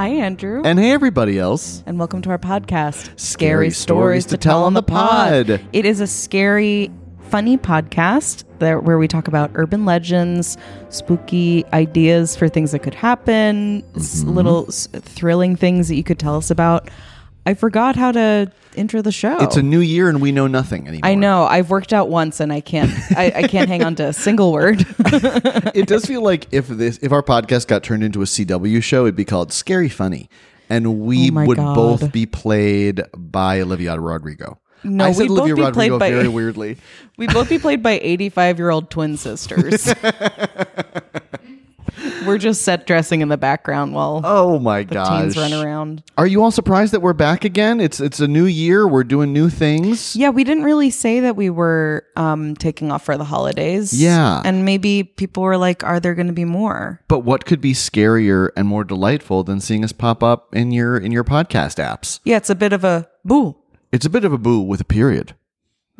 Hi, Andrew. And hey, everybody else. and welcome to our podcast, Scary Stories to Tell on the Pod. It is a scary, funny podcast that, where we talk about urban legends, spooky ideas for things that could happen, Mm-hmm. little s- thrilling things that you could tell us about. I forgot how to intro the show. It's a new year and we know nothing anymore. I know. I've worked out once and I can't. I, I can't hang on to a single word. It does feel like if this if our podcast got turned into a CW show, it'd be called Scary Funny. And we Oh would God. both be played by Olivia Rodrigo. No, I said we'd both Olivia be Rodrigo played by- very weirdly. We both be played by 85 year old twin sisters. We're just set dressing in the background while Oh my the gosh. teens run around. Are you all surprised that we're back again? It's it's a new year. We're doing new things. Yeah, we didn't really say that we were um, taking off for the holidays. Yeah. And maybe people were like, are there going to be more? But what could be scarier and more delightful than seeing us pop up in your in your podcast apps? Yeah, it's a bit of a boo. It's a bit of a boo with a period.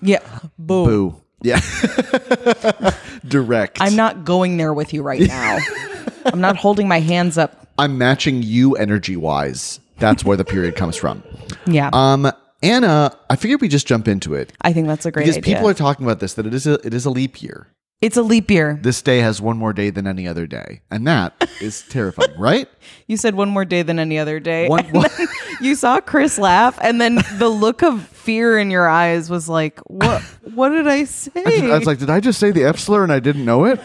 Yeah, boo. Boo. Yeah. Direct. I'm not going there with you right now. I'm not holding my hands up. I'm matching you energy wise. That's where the period comes from. Yeah, Um, Anna, I figured we just jump into it I think that's a great because idea. people are talking about this that it is a it is a leap year. it's a leap year. This day has one more day than any other day, and that is terrifying, right? You said one more day than any other day. One- then you saw Chris laugh, and then the look of fear in your eyes was like, "What? What did I say?" I was like, did I just say the F slur and I didn't know it?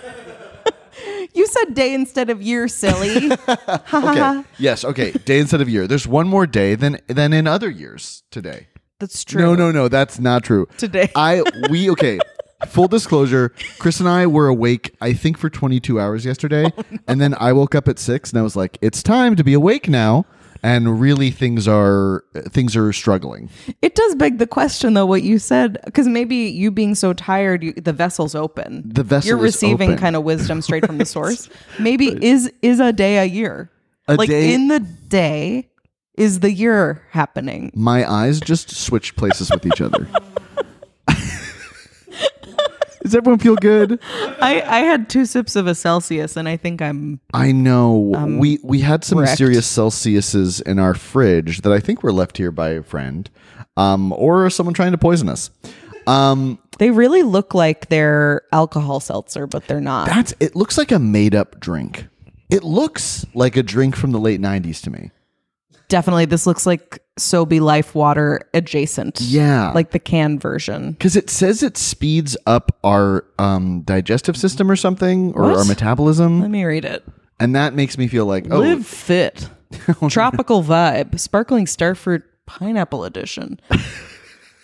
You said day instead of year, silly. Okay. yes. Okay. Day instead of year. There's one more day than than in other years today. That's true. No, no, no. That's not true. Today. I we okay. Full disclosure, Chris and I were awake, I think, for 22 hours yesterday. Oh, And then I woke up at six and I was like, it's time to be awake now. And really things are things are struggling. It does beg the question, though, what you said, because maybe you being so tired, you, the vessel's open. The vessel You're receiving kind of wisdom straight from the source. maybe is is a day a year? A like day- in the day is the year happening. My eyes just switched places with each other. Does everyone feel good? I I had two sips of a Celsius, and I think I'm I know. Um, we we had some wrecked. mysterious Celsiuses in our fridge that I think were left here by a friend, um, or someone trying to poison us. Um, They really look like they're alcohol seltzer, but they're not. that's. It looks like a made up drink. It looks like a drink from the late '90s to me. Definitely, this looks like Sobe Life Water adjacent. Yeah. like the canned version. Because it says it speeds up our um, digestive system or something, or What? our metabolism, Let me read it. and that makes me feel like, oh, Live fit, tropical vibe, sparkling starfruit pineapple edition.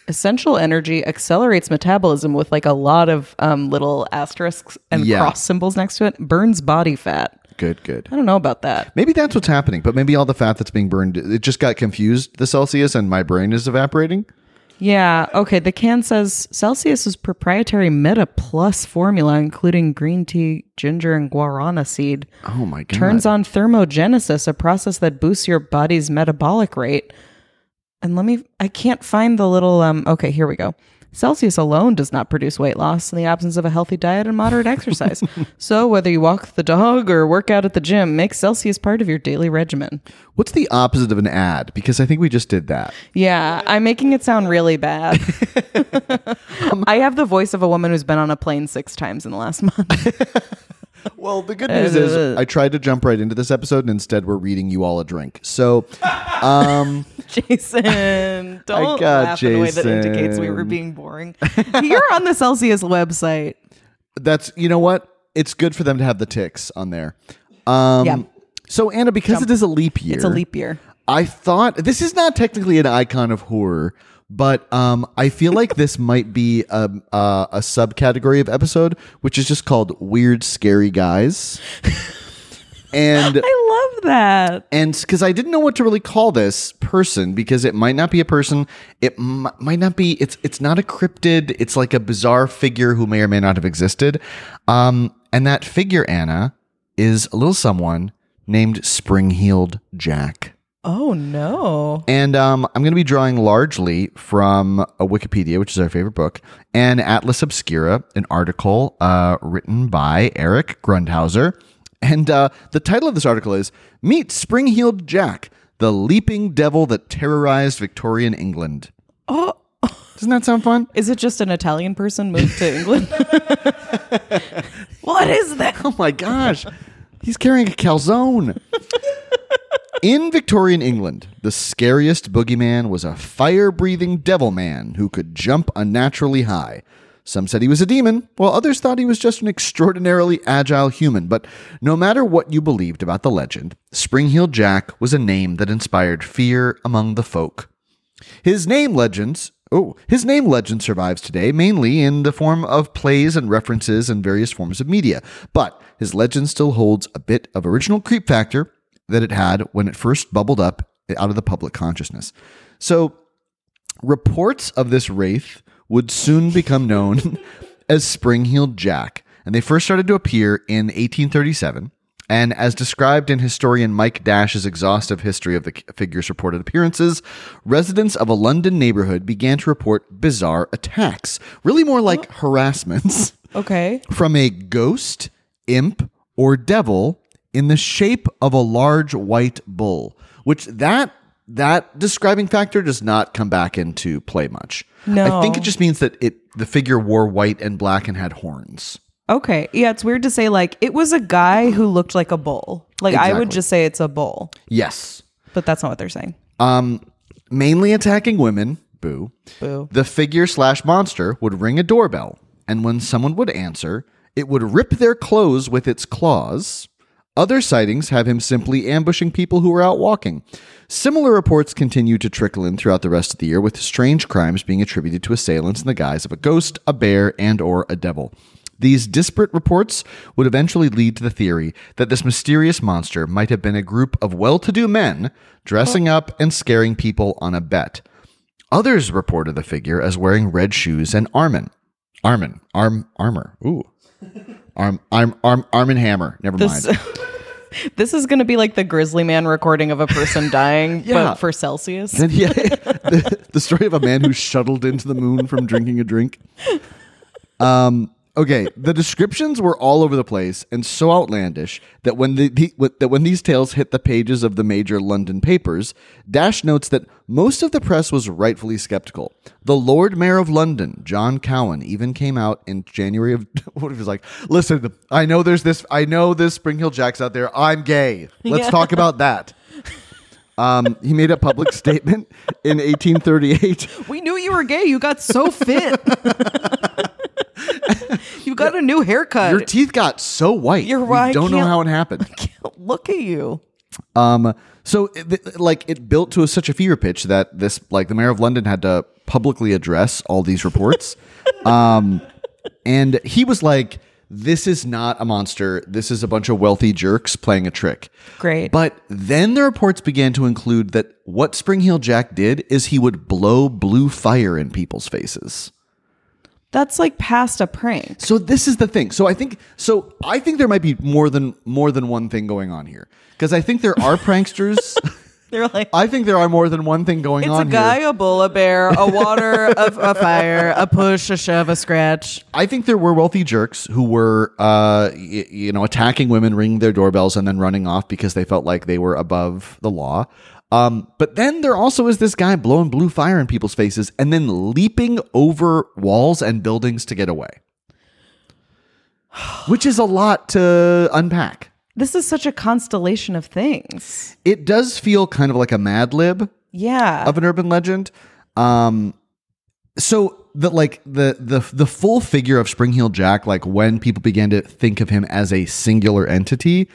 Essential energy accelerates metabolism with like a lot of um, little asterisks and Yeah. cross symbols next to it. Burns body fat. Good, good. I don't know about that. Maybe that's what's happening, but maybe all the fat that's being burned, it just got confused, the Celsius, and my brain is evaporating. Yeah. Okay. The can says Celsius's proprietary Meta Plus formula, including green tea, ginger, and guarana seed, Oh my god! turns on thermogenesis, a process that boosts your body's metabolic rate. And let me, I can't find the little, um, okay, here we go. Celsius alone does not produce weight loss in the absence of a healthy diet and moderate exercise. so, whether you walk the dog or work out at the gym, make Celsius part of your daily regimen. What's the opposite of an ad? Because I think we just did that. Yeah, I'm making it sound really bad. I have the voice of a woman who's been on a plane six times in the last month. Well, the good news is I tried to jump right into this episode, and instead we're reading you all a drink. So, um, Jason, don't got laugh in a way that indicates we were being boring. You're on the Celsius website. that's you know what? It's good for them to have the ticks on there. Um, Yeah. So Anna, because it is a leap year, It's a leap year. I thought this is not technically an icon of horror, but um, I feel like this might be a, a, a subcategory of episode, which is just called "Weird Scary Guys." And I love that. and because I didn't know what to really call this person because it might not be a person, it m- might not be. It's it's not a cryptid. It's like a bizarre figure who may or may not have existed. Um, and that figure, Anna, is a little someone named Spring-Heeled Jack. Oh no. And um, I'm going to be drawing largely from a Wikipedia, which is our favorite book, and Atlas Obscura, an article uh, written by Eric Grundhauser. And uh, the title of this article is Meet Spring Heeled Jack, the leaping devil that terrorized Victorian England. Oh, Doesn't that sound fun? is it just an Italian person moved to England? what is that? Oh my gosh. He's carrying a calzone. In Victorian England, the scariest boogeyman was a fire breathing devil man who could jump unnaturally high. Some said he was a demon, while others thought he was just an extraordinarily agile human. But no matter what you believed about the legend, Spring-Heeled Jack was a name that inspired fear among the folk. His name legends Oh, his name legend survives today mainly in the form of plays and references in various forms of media, but his legend still holds a bit of original creep factor that it had when it first bubbled up out of the public consciousness. So, reports of this wraith would soon become known as Spring-Heeled Jack, and they first started to appear in 1837. And as described in historian Mike Dash's exhaustive history of the figure's reported appearances, residents of a London neighborhood began to report bizarre attacks, really more like oh. harassments, Okay. from a ghost, imp, or devil in the shape of a large white bull, which that that describing factor does not come back into play much. No. I think it just means that it the figure wore white and black and had horns. Okay. Yeah, it's weird to say like it was a guy who looked like a bull. Like I would just say it's a bull, Yes. but that's not what they're saying. Um, mainly attacking women. Boo. Boo. The figure slash monster would ring a doorbell, and when someone would answer, it would rip their clothes with its claws. Other sightings have him simply ambushing people who were out walking. Similar reports continued to trickle in throughout the rest of the year, with strange crimes being attributed to assailants in the guise of a ghost, a bear, and or a devil. These disparate reports would eventually lead to the theory that this mysterious monster might have been a group of well to do men dressing up and scaring people on a bet. Others reported the figure as wearing red shoes and armin. Armin. Arm armor. Ooh. Arm arm arm arm and hammer. Never mind. this is going to be like the Grizzly Man recording of a person dying, Yeah. but for Celsius. And yeah, the, the story of a man who shuttled into the moon from drinking a drink. Um. Okay, the descriptions were all over the place and so outlandish that when the, the that when these tales hit the pages of the major London papers, Dash notes that most of the press was rightfully skeptical. The Lord Mayor of London, John Cowan, even came out in January of what if he was like, "Listen, I know there's this, I know this Spring Hill Jacks out there. I'm gay. Let's Yeah. talk about that." Um, he made a public statement in 1838. we knew you were gay. You got so fit. you got a new haircut. Your teeth got so white. You're right, I don't know how it happened. Look at you. Um, so it, like it built to a, such a fever pitch that this like the mayor of London had to publicly address all these reports. um, and he was like, "This is not a monster. This is a bunch of wealthy jerks playing a trick." Great. But then the reports began to include that what Spring Heel Jack did is he would blow blue fire in people's faces. That's like past a prank. So this is the thing. So I think so I think there might be more than more than one thing going on here because I think there are pranksters. They're like, I think there are more than one thing going it's on It's a guy, here. a bull, a bear, a water, a, a fire, a push, a shove, a scratch. I think there were wealthy jerks who were uh y- you know attacking women, ringing their doorbells and then running off because they felt like they were above the law. Um, but then there also is this guy blowing blue fire in people's faces and then leaping over walls and buildings to get away. Which is a lot to unpack. This is such a constellation of things. it does feel kind of like a Mad Lib Yeah. of an urban legend. Um, so the like the the the full figure of Spring Heel Jack, like when people began to think of him as a singular entity,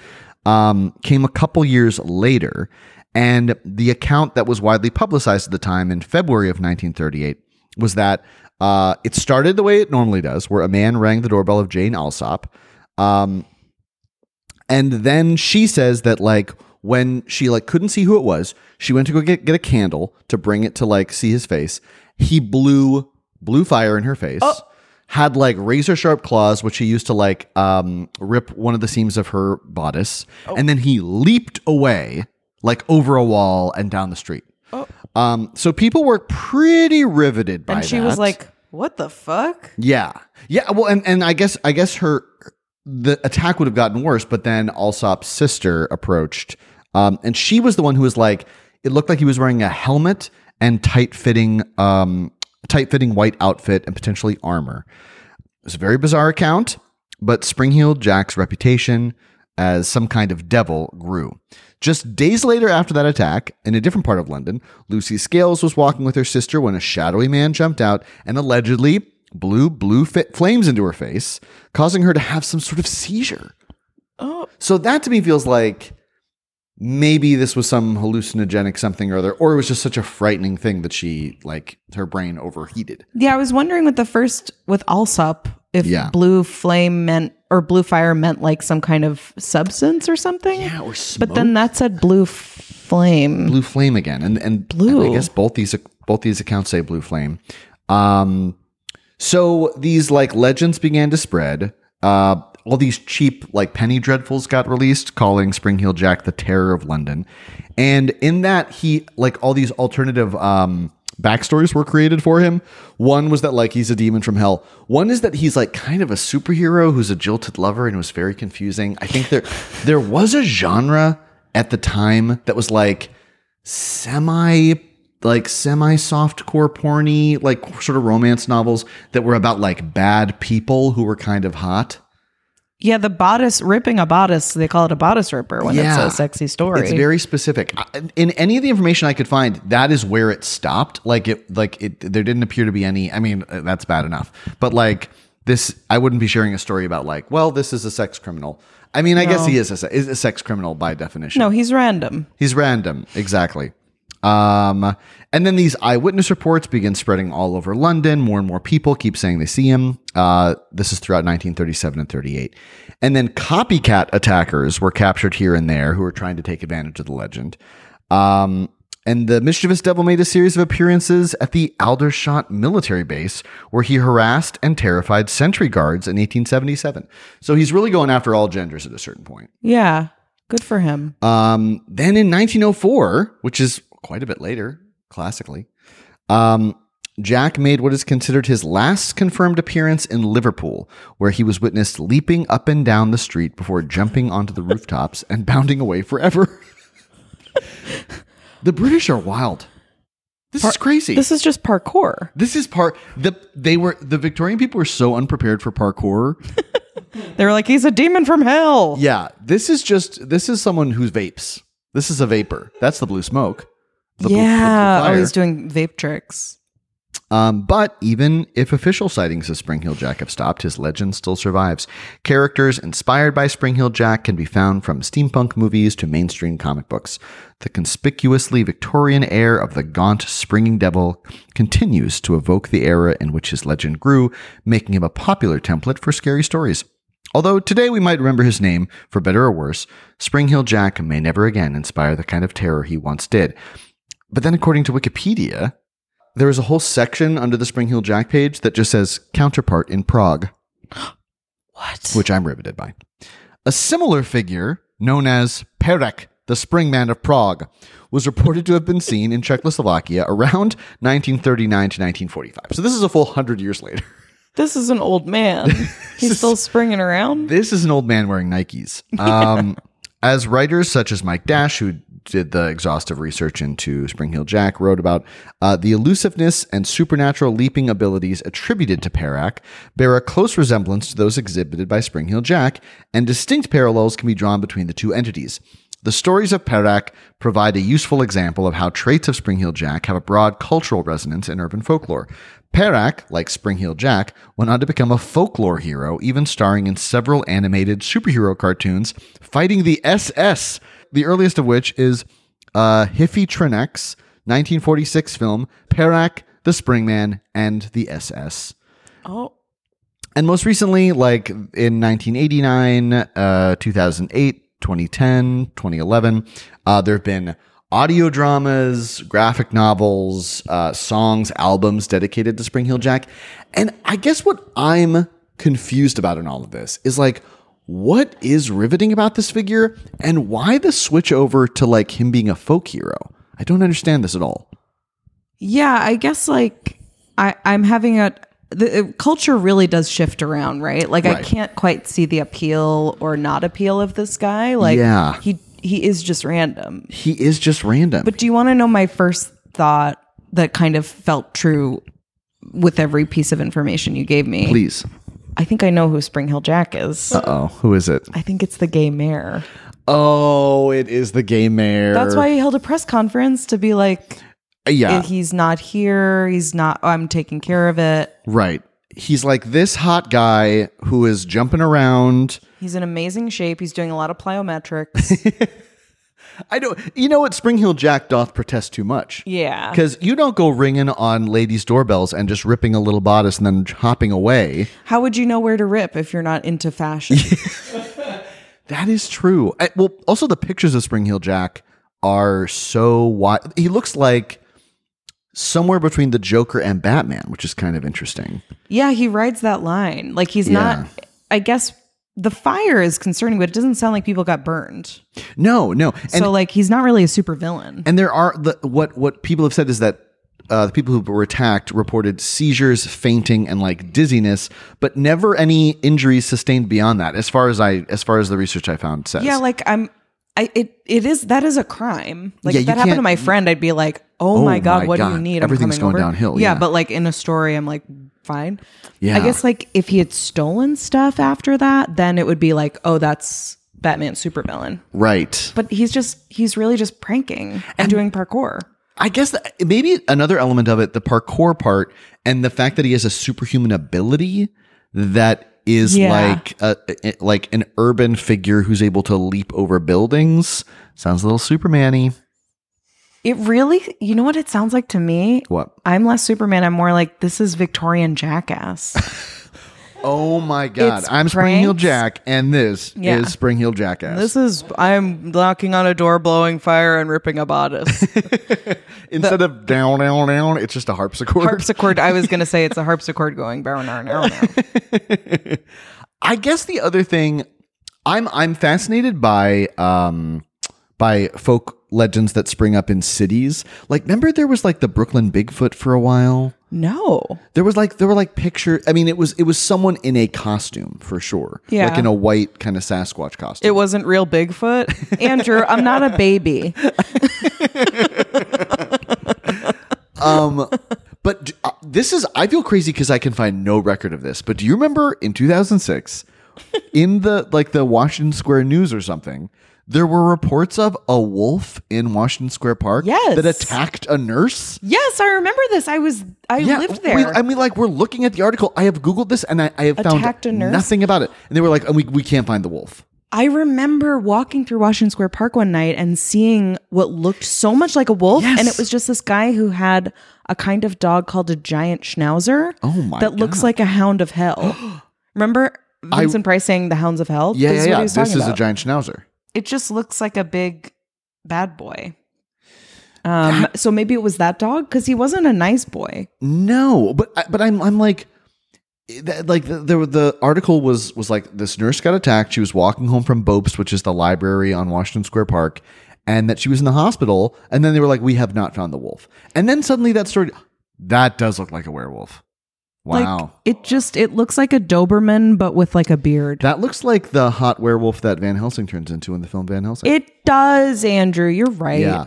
um, came a couple years later, and the account that was widely publicized at the time in February of 1938 was that uh, it started the way it normally does, where a man rang the doorbell of Jane Alsop. Um, and then she says that like when she like couldn't see who it was, she went to go get, get a candle to bring it to like see his face. He blew blew fire in her face. Had like razor sharp claws, which he used to like um, rip one of the seams of her bodice, and then he leaped away like over a wall and down the street. Um, so people were pretty riveted by that. and she that. was like, what the fuck? Yeah. Yeah. Well, and, and I guess, I guess her, the attack would have gotten worse, but then Alsop's sister approached, um, and she was the one who was like, it looked like he was wearing a helmet and tight fitting, um, tight fitting white outfit and potentially armor. It was a very bizarre account, but Spring-Heeled Jack's reputation as some kind of devil grew. Just days later after that attack, in a different part of London, Lucy Scales was walking with her sister when a shadowy man jumped out and allegedly blew blue fit flames into her face, causing her to have some sort of seizure. Oh, So that to me feels like maybe this was some hallucinogenic something or other, or it was just such a frightening thing that she like her brain overheated. yeah. I was wondering with the first with Alsop if Yeah. blue flame meant or blue fire meant like some kind of substance or something. Yeah, or But then that said blue f- flame. blue flame again, and and Blue. I guess both these both these accounts say blue flame. Um, so these like legends began to spread. Uh, all these cheap like penny dreadfuls got released, calling Spring-Heel Jack the terror of London, and in that he like all these alternative um backstories were created for him. One was that like he's a demon from hell. One is that he's like kind of a superhero who's a jilted lover and it was very confusing. I think there there was a genre at the time that was like semi like semi soft core porny like sort of romance novels that were about like bad people who were kind of hot. Yeah, the bodice ripping a bodice. They call it a bodice ripper when Yeah. it's a sexy story. It's very specific. In any of the information I could find, that is where it stopped. Like it, like it, there didn't appear to be any. I mean, uh, that's bad enough. But like this, I wouldn't be sharing a story about like, well, this is a sex criminal. I mean, I guess he is a, is a sex criminal by definition. no, he's random. He's random, exactly. Um, and then these eyewitness reports begin spreading all over London. More and more people keep saying they see him. Uh, this is throughout 1937 and 38. And then copycat attackers were captured here and there who were trying to take advantage of the legend. Um, and the mischievous devil made a series of appearances at the Aldershot military base, where he harassed and terrified sentry guards in 1877. So he's really going after all genders at a certain point. Yeah, good for him. Um, then in 1904, which is quite a bit later, classically, um, Jack made what is considered his last confirmed appearance in Liverpool, where he was witnessed leaping up and down the street before jumping onto the rooftops and bounding away forever. the British are wild. This is crazy. This is just parkour. this is part the they were the Victorian people were so unprepared for parkour. They were like, he's a demon from hell. Yeah, this is just this is someone who's vapes. This is a vapor. That's the blue smoke. The blue- the blue yeah. Oh, fire. he's doing vape tricks. Um, but even if official sightings of Spring-Heel Jack have stopped, his legend still survives. Characters inspired by Spring-Heel Jack can be found from steampunk movies to mainstream comic books. The conspicuously Victorian air of the gaunt, springing devil continues to evoke the era in which his legend grew, making him a popular template for scary stories. Although today we might remember his name, for better or worse, Spring-Heel Jack may never again inspire the kind of terror he once did. But then, according to Wikipedia, there is a whole section under the Spring Heel Jack page that just says counterpart in Prague, What? which I'm riveted by. A similar figure, known as Perak, the Springman of Prague, was reported to have been seen in Czechoslovakia around 1939 to 1945. So this is a full hundred years later. This is an old man. He's still springing around. This is an old man wearing Nikes. Um, as writers such as Mike Dash, who did the exhaustive research into Spring Heel Jack, wrote about uh, the elusiveness and supernatural leaping abilities attributed to Perak bear a close resemblance to those exhibited by Spring Heel Jack, and distinct parallels can be drawn between the two entities. The stories of Perak provide a useful example of how traits of Spring Heel Jack have a broad cultural resonance in urban folklore. Perak, like Spring Heel Jack, went on to become a folklore hero, even starring in several animated superhero cartoons fighting the SS, the earliest of which is uh, Hiffy Trinek's 1946 film, Perak, the Springman, and the SS. Oh, And most recently, like in 1989, uh, 2008, 2010, 2011, uh, there have been audio dramas, graphic novels, uh, songs, albums dedicated to Spring Heel Jack. And I guess what I'm confused about in all of this is like, what is riveting about this figure and why the switch over to like him being a folk hero? I don't understand this at all. yeah. I guess like I, I'm having a the uh, culture really does shift around, right? Like I can't quite see the appeal or not appeal of this guy. Like Yeah. he he is just random. He is just random. But do you want to know my first thought that kind of felt true with every piece of information you gave me? Please. I think I know who Spring Hill Jack is. Uh oh. Who is it? I think it's the gay mayor. Oh, it is the gay mayor. That's why he held a press conference to be like, Yeah. he's not here. He's not. I'm taking care of it. right. He's like this hot guy who is jumping around. He's in amazing shape. He's doing a lot of plyometrics. I don't. You know what? Spring Hill Jack doth protest too much. yeah. Because you don't go ringing on ladies' doorbells and just ripping a little bodice and then hopping away. How would you know where to rip if you're not into fashion? That is true. I- well, also the pictures of Spring Hill Jack are so wide. He looks like somewhere between the Joker and Batman, which is kind of interesting. yeah, he rides that line. Like he's Yeah. not. I guess the fire is concerning, but it doesn't sound like people got burned. No, no, and so like he's not really a super villain. and there are the what what people have said is that. Uh, the people who were attacked reported seizures, fainting, and like dizziness, but never any injuries sustained beyond that. As far as I, as far as the research I found says, yeah, like I'm. I it it is that is a crime. Like Yeah, if that happened to my friend, I'd be like, "Oh, Oh my god, my what do God. you need? Everything's coming going over." downhill, Yeah, yeah. but like in a story, I'm like, fine. Yeah. I guess like if he had stolen stuff after that, then it would be like, oh, that's Batman's supervillain. right. But he's just he's really just pranking and, doing parkour. I guess that maybe another element of it, the parkour part, and the fact that he has a superhuman ability that is Yeah. like a, like an urban figure who's able to leap over buildings. Sounds a little Superman-y. It really, you know what it sounds like to me? What? I'm less Superman. I'm more like this is Victorian jackass. Oh my God! It's I'm Spring pranks. Jack, and this Yeah. is Spring Hill Jackass. this is I'm knocking on a door, blowing fire, and ripping a bodice. Instead of down, down, down, it's just a harpsichord. harpsichord. I was gonna say it's a harpsichord going. Bow, now, now, now. I guess the other thing I'm I'm fascinated by um by folk legends that spring up in cities. Like remember there was like the Brooklyn Bigfoot for a while? No. There was like there were like pictures. I mean it was it was someone in a costume for sure. Yeah. Like in a white kind of Sasquatch costume. It wasn't real Bigfoot. Andrew, I'm not a baby. um but uh, this is I feel crazy cuz I can find no record of this. But do you remember in 2006 in the like the Washington Square News or something there were reports of a wolf in Washington Square Park Yes. that attacked a nurse. Yes, I remember this. I was I lived there. we- I mean, like we're looking at the article. I have googled this, and I, I have Attacked a found nurse? nothing about it. And they were like, oh, "We we can't find the wolf." I remember walking through Washington Square Park one night and seeing what looked so much like a wolf. Yes. And it was just this guy who had a kind of dog called a giant schnauzer. Oh my That looks like a hound of hell. remember Vincent Price saying the hounds of hell? Yeah, This yeah, is yeah. This talking is a giant schnauzer. It just looks like a big bad boy. Um, so maybe it was that dog because he wasn't a nice boy. No, but but I'm I'm like. Like the, the the article was was like this nurse got attacked. She was walking home from Bobst, which is the library on Washington Square Park, and that she was in the hospital. And then they were like, "We have not found the wolf." And then suddenly that story that does look like a werewolf. Wow, Like it just it looks like a Doberman but with like a beard. that looks like the hot werewolf that Van Helsing turns into in the film Van Helsing. It does, Andrew. You're right. Yeah.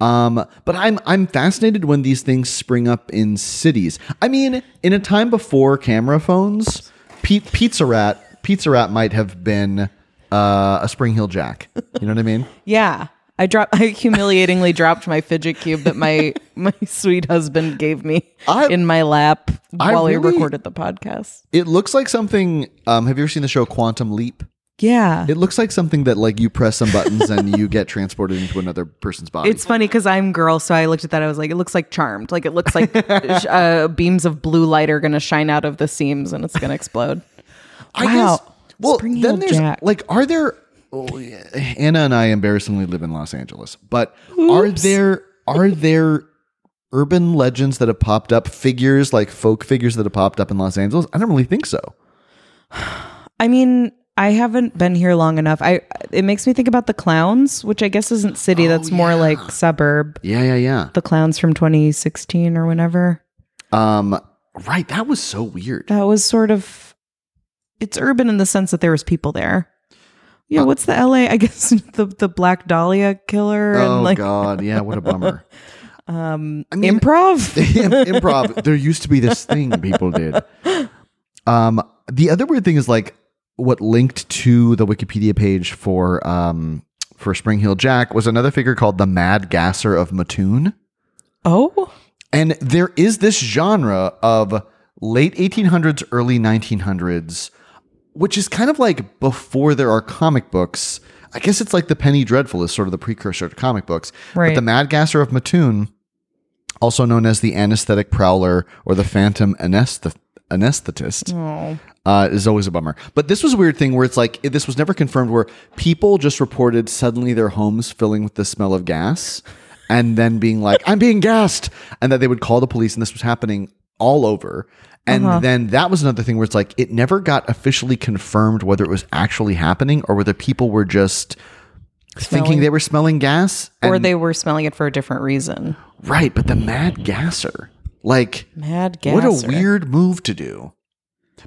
Um, but I'm I'm fascinated when these things spring up in cities. I mean, in a time before camera phones, P- Pizza Rat Pizza Rat might have been uh, a Spring Hill Jack. You know what I mean? Yeah. I dropped I humiliatingly dropped my fidget cube that my my sweet husband gave me I- in my lap I while we really- recorded the podcast. It looks like something. Um, have you ever seen the show Quantum Leap? Yeah. It looks like something that like you press some buttons and you get transported into another person's body. It's funny because I'm girl, so I looked at that. I was like, it looks like Charmed. Like it looks like uh, beams of blue light are going to shine out of the seams and it's going to explode. I Wow. guess. Well, Spring then Hill there's Jack. like, are there? Oh, yeah, Anna and I embarrassingly live in Los Angeles, but are there are there urban legends that have popped up? Figures like folk figures that have popped up in Los Angeles? I don't really think so. I mean, I haven't been here long enough. I it makes me think about the clowns, which I guess isn't city. that's more like suburb. Yeah, yeah, yeah. The clowns from 2016 or whenever. Um, Right. That was so weird. That was sort of it's urban in the sense that there was people there. Yeah, what's the LA? I guess the the Black Dahlia killer Oh and like God. Yeah. What a bummer. um I mean- improv. improv. There used to be this thing people did. Um, the other weird thing is like what linked to the Wikipedia page for um for Spring Hill Jack was another figure called the Mad Gasser of Mattoon. oh, And there is this genre of late 1800s, early 1900s, which is kind of like before there are comic books. I guess it's like the Penny Dreadful is sort of the precursor to comic books. But Right. the Mad Gasser of Mattoon, also known as the Anesthetic Prowler or the Phantom Anesthet- Anesthetist, oh. uh, is always a bummer. But this was a weird thing where it's like, this was never confirmed, where people just reported suddenly their homes filling with the smell of gas and then being like, I'm being gassed. And that they would call the police, and this was happening all over. And Uh-huh. then that was another thing where it's like, it never got officially confirmed whether it was actually happening or whether people were just thinking they were smelling gas. Or they were smelling it for a different reason. right. But the mad gasser, like, Mad gasser. what a weird move to do.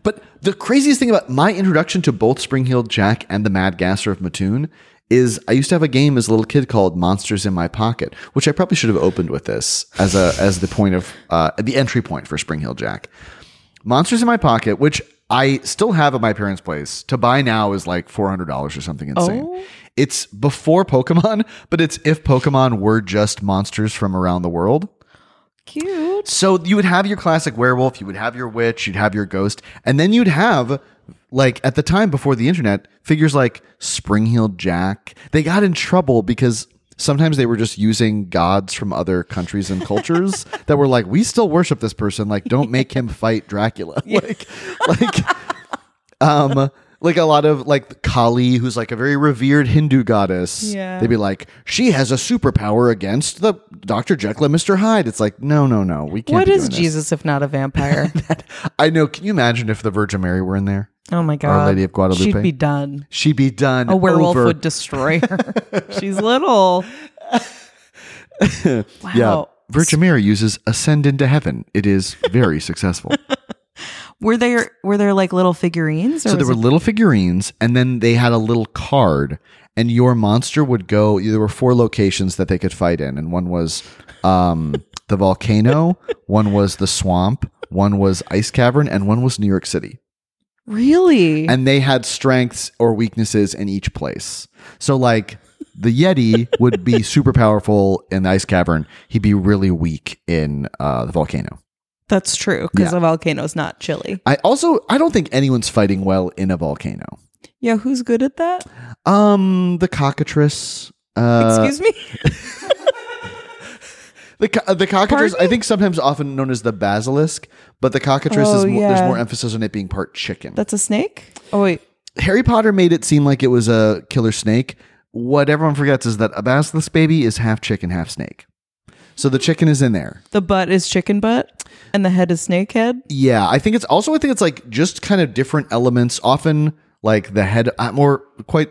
But the craziest thing about my introduction to both Spring Heeled Jack and the Mad Gasser of Mattoon is I used to have a game as a little kid called Monsters in My Pocket, which I probably should have opened with this as a as the point of uh, the entry point for Spring Heeled Jack. Monsters in My Pocket, which I still have at my parents' place. To buy now is like four hundred dollars or something insane. Oh. It's before Pokemon, but it's if Pokemon were just monsters from around the world. Cute. So you would have your classic werewolf, you would have your witch, you'd have your ghost, and then you'd have like at the time before the internet, figures like Spring-Heeled Jack. They got in trouble because sometimes they were just using gods from other countries and cultures that were like, we still worship this person. Like, don't make him fight Dracula. Like, like, um, like a lot of like Kali, who's like a very revered Hindu goddess. Yeah. They'd be like, she has a superpower against the Dr. Jekyll and Mr. Hyde. It's like, no, no, no. We can't. What is doing this. Jesus if not a vampire? I know. Can you imagine if the Virgin Mary were in there? Oh my god. Lady of Guadalupe. She'd be done. She'd be done. A werewolf over. would destroy her. She's little. wow. Yeah. Virgin Mary uses ascend into heaven. It is very successful. Were there were there like little figurines? So there were it- little figurines, and then they had a little card, and your monster would go. There were four locations that they could fight in, and one was um, the volcano, one was the swamp, one was ice cavern, and one was New York City. Really? And they had strengths or weaknesses in each place. So, like the Yeti would be super powerful in the ice cavern. He'd be really weak in uh, the volcano. That's true because Yeah. the volcano's not chilly. I also I don't think anyone's fighting well in a volcano. Yeah, who's good at that? Um, the cockatrice. Uh, Excuse me. the co- uh, the cockatrice. I think sometimes often known as the basilisk, but the cockatrice Oh, is more, there's yeah. more emphasis on it being part chicken. That's a snake. Oh wait, Harry Potter made it seem like it was a killer snake. What everyone forgets is that a basilisk baby is half chicken, half snake. So the chicken is in there. the butt is chicken butt, and the head is snake head. Yeah, I think it's also I think it's like just kind of different elements. Often like the head, uh, more quite,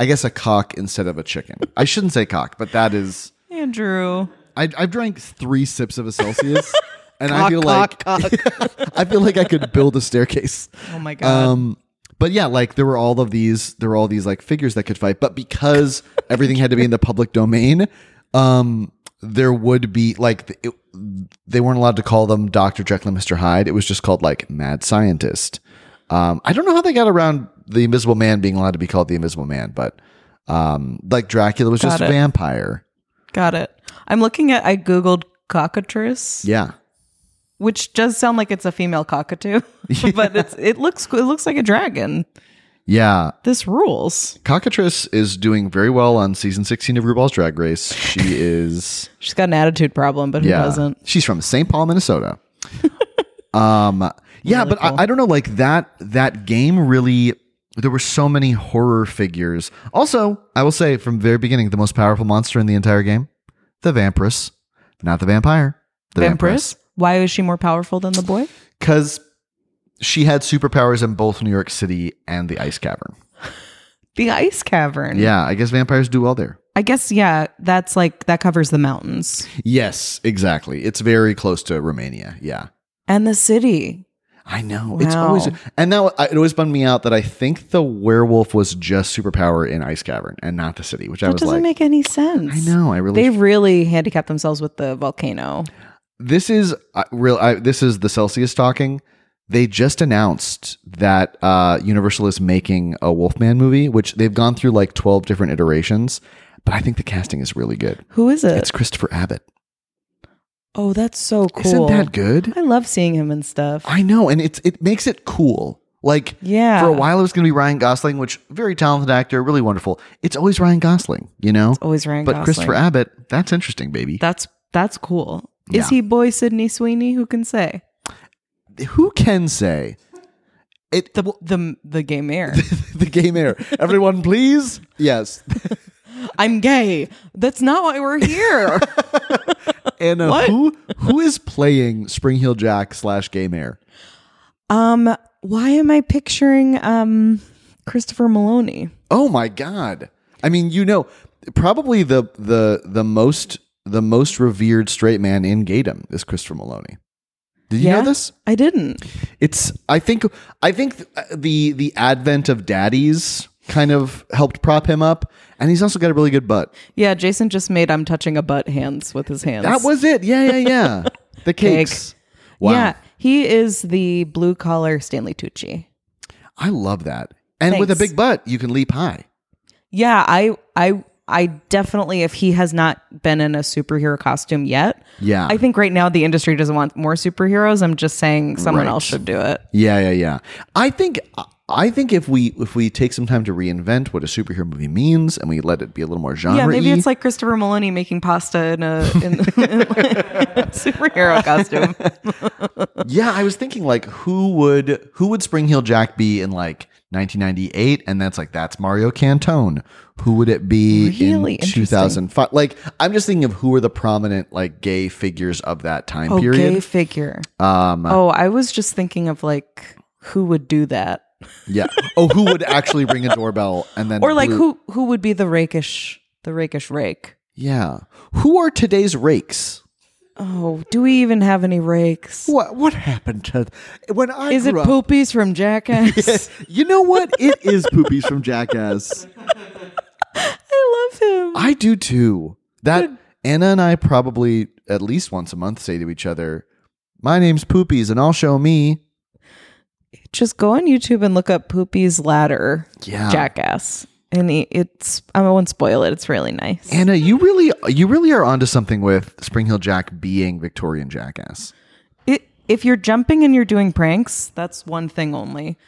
I guess a cock instead of a chicken. I shouldn't say cock, but that is. Andrew. I, I've drank three sips of a Celsius, and I feel like. I feel like I could build a staircase. Oh my god. Um, but yeah, like there were all of these, there were all these like figures that could fight, but because everything had to be in the public domain, um, there would be like it, they weren't allowed to call them Doctor Jekyll and Mister Hyde. It was just called like Mad Scientist. Um, I don't know how they got around the Invisible Man being allowed to be called the Invisible Man, but um, like Dracula was just Got a it. vampire. Got it. I'm looking at. I googled cockatrice, Yeah. which does sound like it's a female cockatoo, but it's it looks it looks like a dragon. Yeah, This rules. Cockatrice is doing very well on season 16 of RuPaul's Drag Race. She is She's got an attitude problem, but who yeah. doesn't? She's from St. Paul, Minnesota. um yeah, Really but cool. I, I don't know like that that game really there were so many horror figures. Also, I will say from the very beginning the most powerful monster in the entire game, the Vampiress, not the vampire. The Vampiress. Why is she more powerful than the boy? Cuz she had superpowers in both New York City and the Ice Cavern. The ice cavern. Yeah, I guess vampires do well there. I guess yeah. That's like that covers the mountains. Yes, exactly. It's very close to Romania. Yeah. And the city. I know it's Wow. always and now it always bummed me out that I think the werewolf was just superpower in Ice Cavern and not the city, which I That was doesn't like, make any sense. I know, I really They really handicapped themselves with the volcano. this is uh, real. I, this is the Celsius talking. They just announced that uh, Universal is making a Wolfman movie, which they've gone through like twelve different iterations. But I think the casting is really good. Who is it? It's Christopher Abbott. Oh, that's so cool. Isn't that good? I love seeing him and stuff. I know, and it's it makes it cool. Like Yeah. for a while it was going to be Ryan Gosling, which very talented actor, really wonderful. It's always Ryan Gosling, you know. Always Ryan but Gosling. Christopher Abbott, that's interesting, baby. That's that's cool. Yeah. Is he boy Sydney Sweeney? Who can say? Who can say it? The the the gay mayor. the gay mayor. Everyone, please. Yes. I'm gay. That's not why we're here. Anna, What? who who is playing Spring Heel Jack slash gay mayor? um, why am I picturing um Christopher Meloni? Oh my god! I mean, you know, probably the the the most the most revered straight man in gaydom is Christopher Meloni. Did you know this? I didn't. It's I think I think the the advent of daddies kind of helped prop him up, and he's also got a really good butt. Yeah, Jason just made I'm touching a butt hands with his hands. That was it. Yeah, yeah, yeah. The cakes. Wow. Yeah, he is the blue collar Stanley Tucci. I love that. And with a big butt, you can leap high. Yeah, I I I definitely if he has not been in a superhero costume yet, Yeah. I think right now the industry doesn't want more superheroes. I'm just saying someone Right. else should do it. Yeah, yeah, yeah. I think uh, I think if we if we take some time to reinvent what a superhero movie means and we let it be a little more genre Yeah, maybe it's like Christopher Meloni making pasta in a, in, a superhero costume. Yeah, I was thinking like who would who would Spring Heel Jack be in like 1998 and that's like that's Mario Cantone. Who would it be Really in 2005? Like I'm just thinking of who are the prominent like gay figures of that time Oh, period. gay figure. Um Oh, I was just thinking of like who would do that, yeah. Oh, who would actually ring a doorbell and then or like who who would be the rakish the rakish rake. Yeah. Who are today's rakes? Oh, do we even have any rakes? What what happened to when I Is it grew up- poopies from Jackass? You know what? It is Poopies from Jackass. I love him. I do too. That Anna and I probably at least once a month say to each other, "My name's Poopies, and I'll show me." Just go on YouTube and look up Poopy's Ladder Yeah, Jackass. And it's I won't spoil it. It's really nice. Anna, you really you really are onto something with Spring Hill Jack being Victorian Jackass. it, if you're jumping and you're doing pranks, that's one thing only.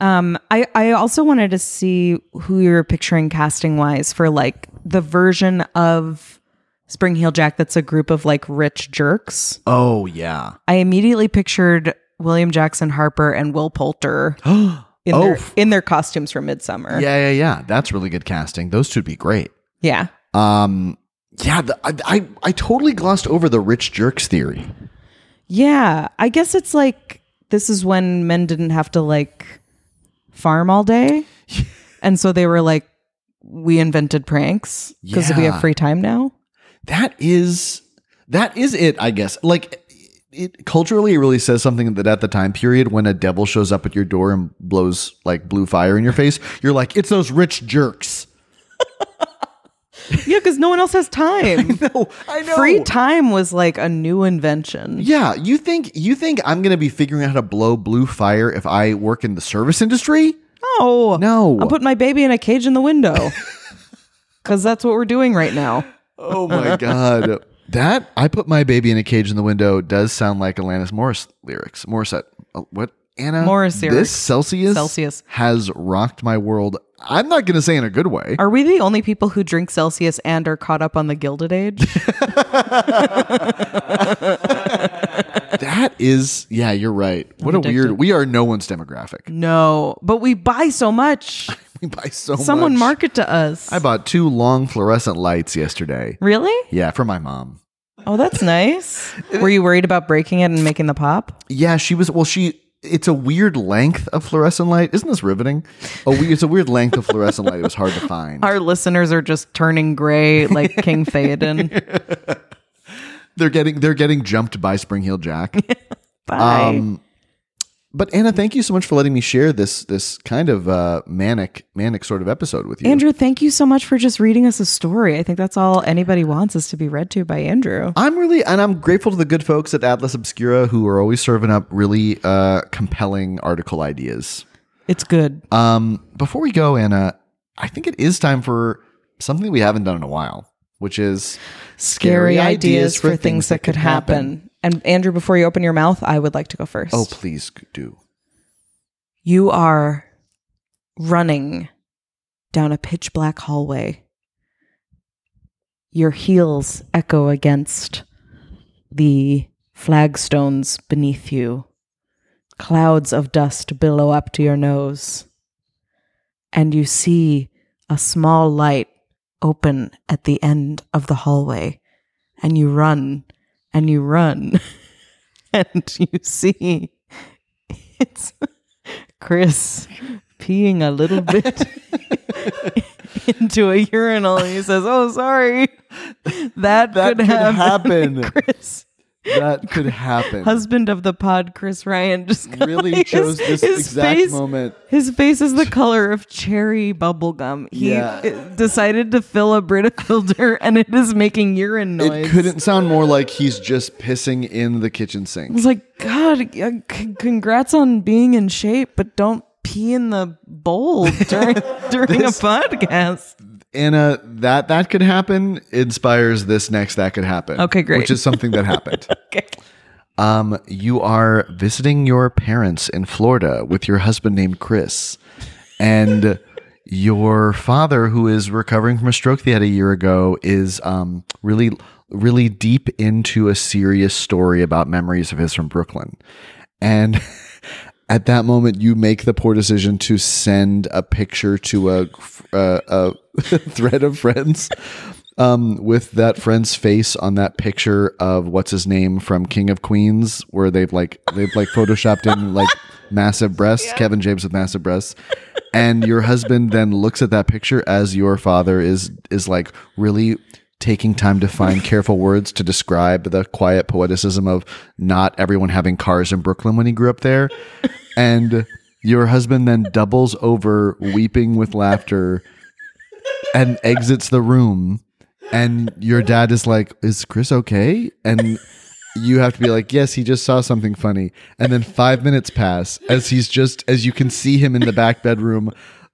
Um, I I also wanted to see who you're picturing casting wise for like the version of Spring Heel Jack that's a group of like rich jerks. Oh yeah. I immediately pictured William Jackson Harper and Will Poulter in Oh, their in their costumes from Midsommar. Yeah, yeah, yeah. That's really good casting. Those two'd be great. yeah. Um, yeah, the, I, I I totally glossed over the rich jerks theory. Yeah, I guess it's like this is when men didn't have to like farm all day. and so they were like we invented pranks because we have free time now. that is that is it i guess like it culturally it really says something that at the time period when a devil shows up at your door and blows like blue fire in your face you're like it's those rich jerks yeah, because no one else has time. no i know Free time was like a new invention. yeah you think you think i'm gonna be figuring out how to blow blue fire if i work in the service industry No, No. I'm putting my baby in a cage in the window because that's what we're doing right now. oh my god that i put my baby in a cage in the window does sound like alanis morris lyrics morissette Oh, uh, what anna Morris lyrics. this celsius Celsius. has rocked my world i'm not gonna say in a good way Are we the only people who drink Celsius and are caught up on the Gilded Age? That is, yeah, you're right. What a weird. We are no one's demographic. no, but we buy so much. We buy so Someone much. market to us. I bought two long fluorescent lights yesterday. really? Yeah, for my mom. Oh, that's nice. Were you worried about breaking it and making the pop? Yeah, she was. Well, she. It's a weird length of fluorescent light. Isn't this riveting? Oh, we, it's a weird length of fluorescent light. It was hard to find. Our listeners are just turning gray like King Théoden. They're getting they're getting jumped by Spring Heel Jack. Bye. Um, but Anna, thank you so much for letting me share this this kind of uh, manic manic sort of episode with you. Andrew, thank you so much for just reading us a story. I think that's all anybody wants is to be read to by Andrew. I'm really and I'm grateful to the good folks at Atlas Obscura who are always serving up really uh, compelling article ideas. It's good. Um, before we go, Anna, I think it is time for something we haven't done in a while, which is Scary ideas for things that could happen. And Andrew, before you open your mouth, I would like to go first. Oh, please do. You are running down a pitch black hallway. Your heels echo against the flagstones beneath you. Clouds of dust billow up to your nose. And you see a small light open at the end of the hallway. And you run and you run. and you see it's Chris peeing a little bit into a urinal. And he says, "Oh, sorry, that, That could, could happen." happen. Chris, That could happen. husband of the pod, Chris Ryan, just really chose this his exact face, moment. His face is the color of cherry bubblegum. He Yeah. uh, decided to fill a Brita filter, and it is making urine noise. It couldn't sound more like he's just pissing in the kitchen sink. was like, God, uh, c- congrats on being in shape, but don't pee in the bowl during during a podcast. Anna, that that could happen inspires this next that could happen. Okay, great. Which is something that happened. Okay. Um, you are visiting your parents in Florida with your husband named Chris, and your father, who is recovering from a stroke they had a year ago, is um, really, really deep into a serious story about memories of his from Brooklyn. And at that moment, you make the poor decision to send a picture to a, a, a thread of friends um, with that friend's face on that picture of what's his name from King of Queens, where they've like they've like photoshopped in like massive breasts, Kevin James with massive breasts, and your husband then looks at that picture as your father is is like really taking time to find careful words to describe the quiet poeticism of not everyone having cars in Brooklyn when he grew up there, and your husband then doubles over, weeping with laughter and exits the room. And your dad is like is chris okay? And you have to be like yes he just saw something funny. And then five minutes pass as he's just as you can see him in the back bedroom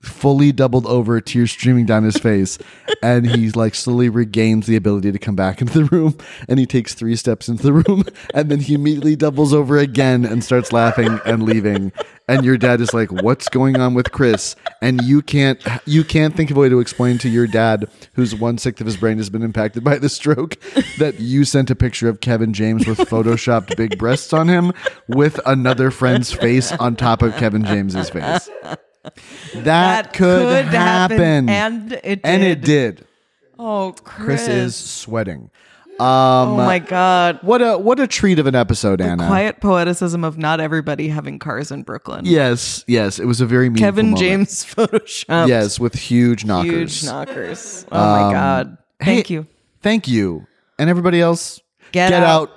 fully doubled over tears streaming down his face and he's like slowly regains the ability to come back into the room and he takes three steps into the room and then he immediately doubles over again and starts laughing and leaving. And your dad is like what's going on with chris? And you can't you can't think of a way to explain to your dad whose one sixth of his brain has been impacted by the stroke that you sent a picture of kevin james with photoshopped big breasts on him with another friend's face on top of kevin james's face that, could, happen, and it did. and it did Oh, Chris, chris is sweating um Oh my God. what a what a treat of an episode anna Quiet poeticism of not everybody having cars in Brooklyn. yes yes it was a very meaningful Kevin moment. James Photoshop. yes with huge knockers Huge knockers. Oh my God. Thank Hey, you. Thank you. And everybody else, Get get out. out.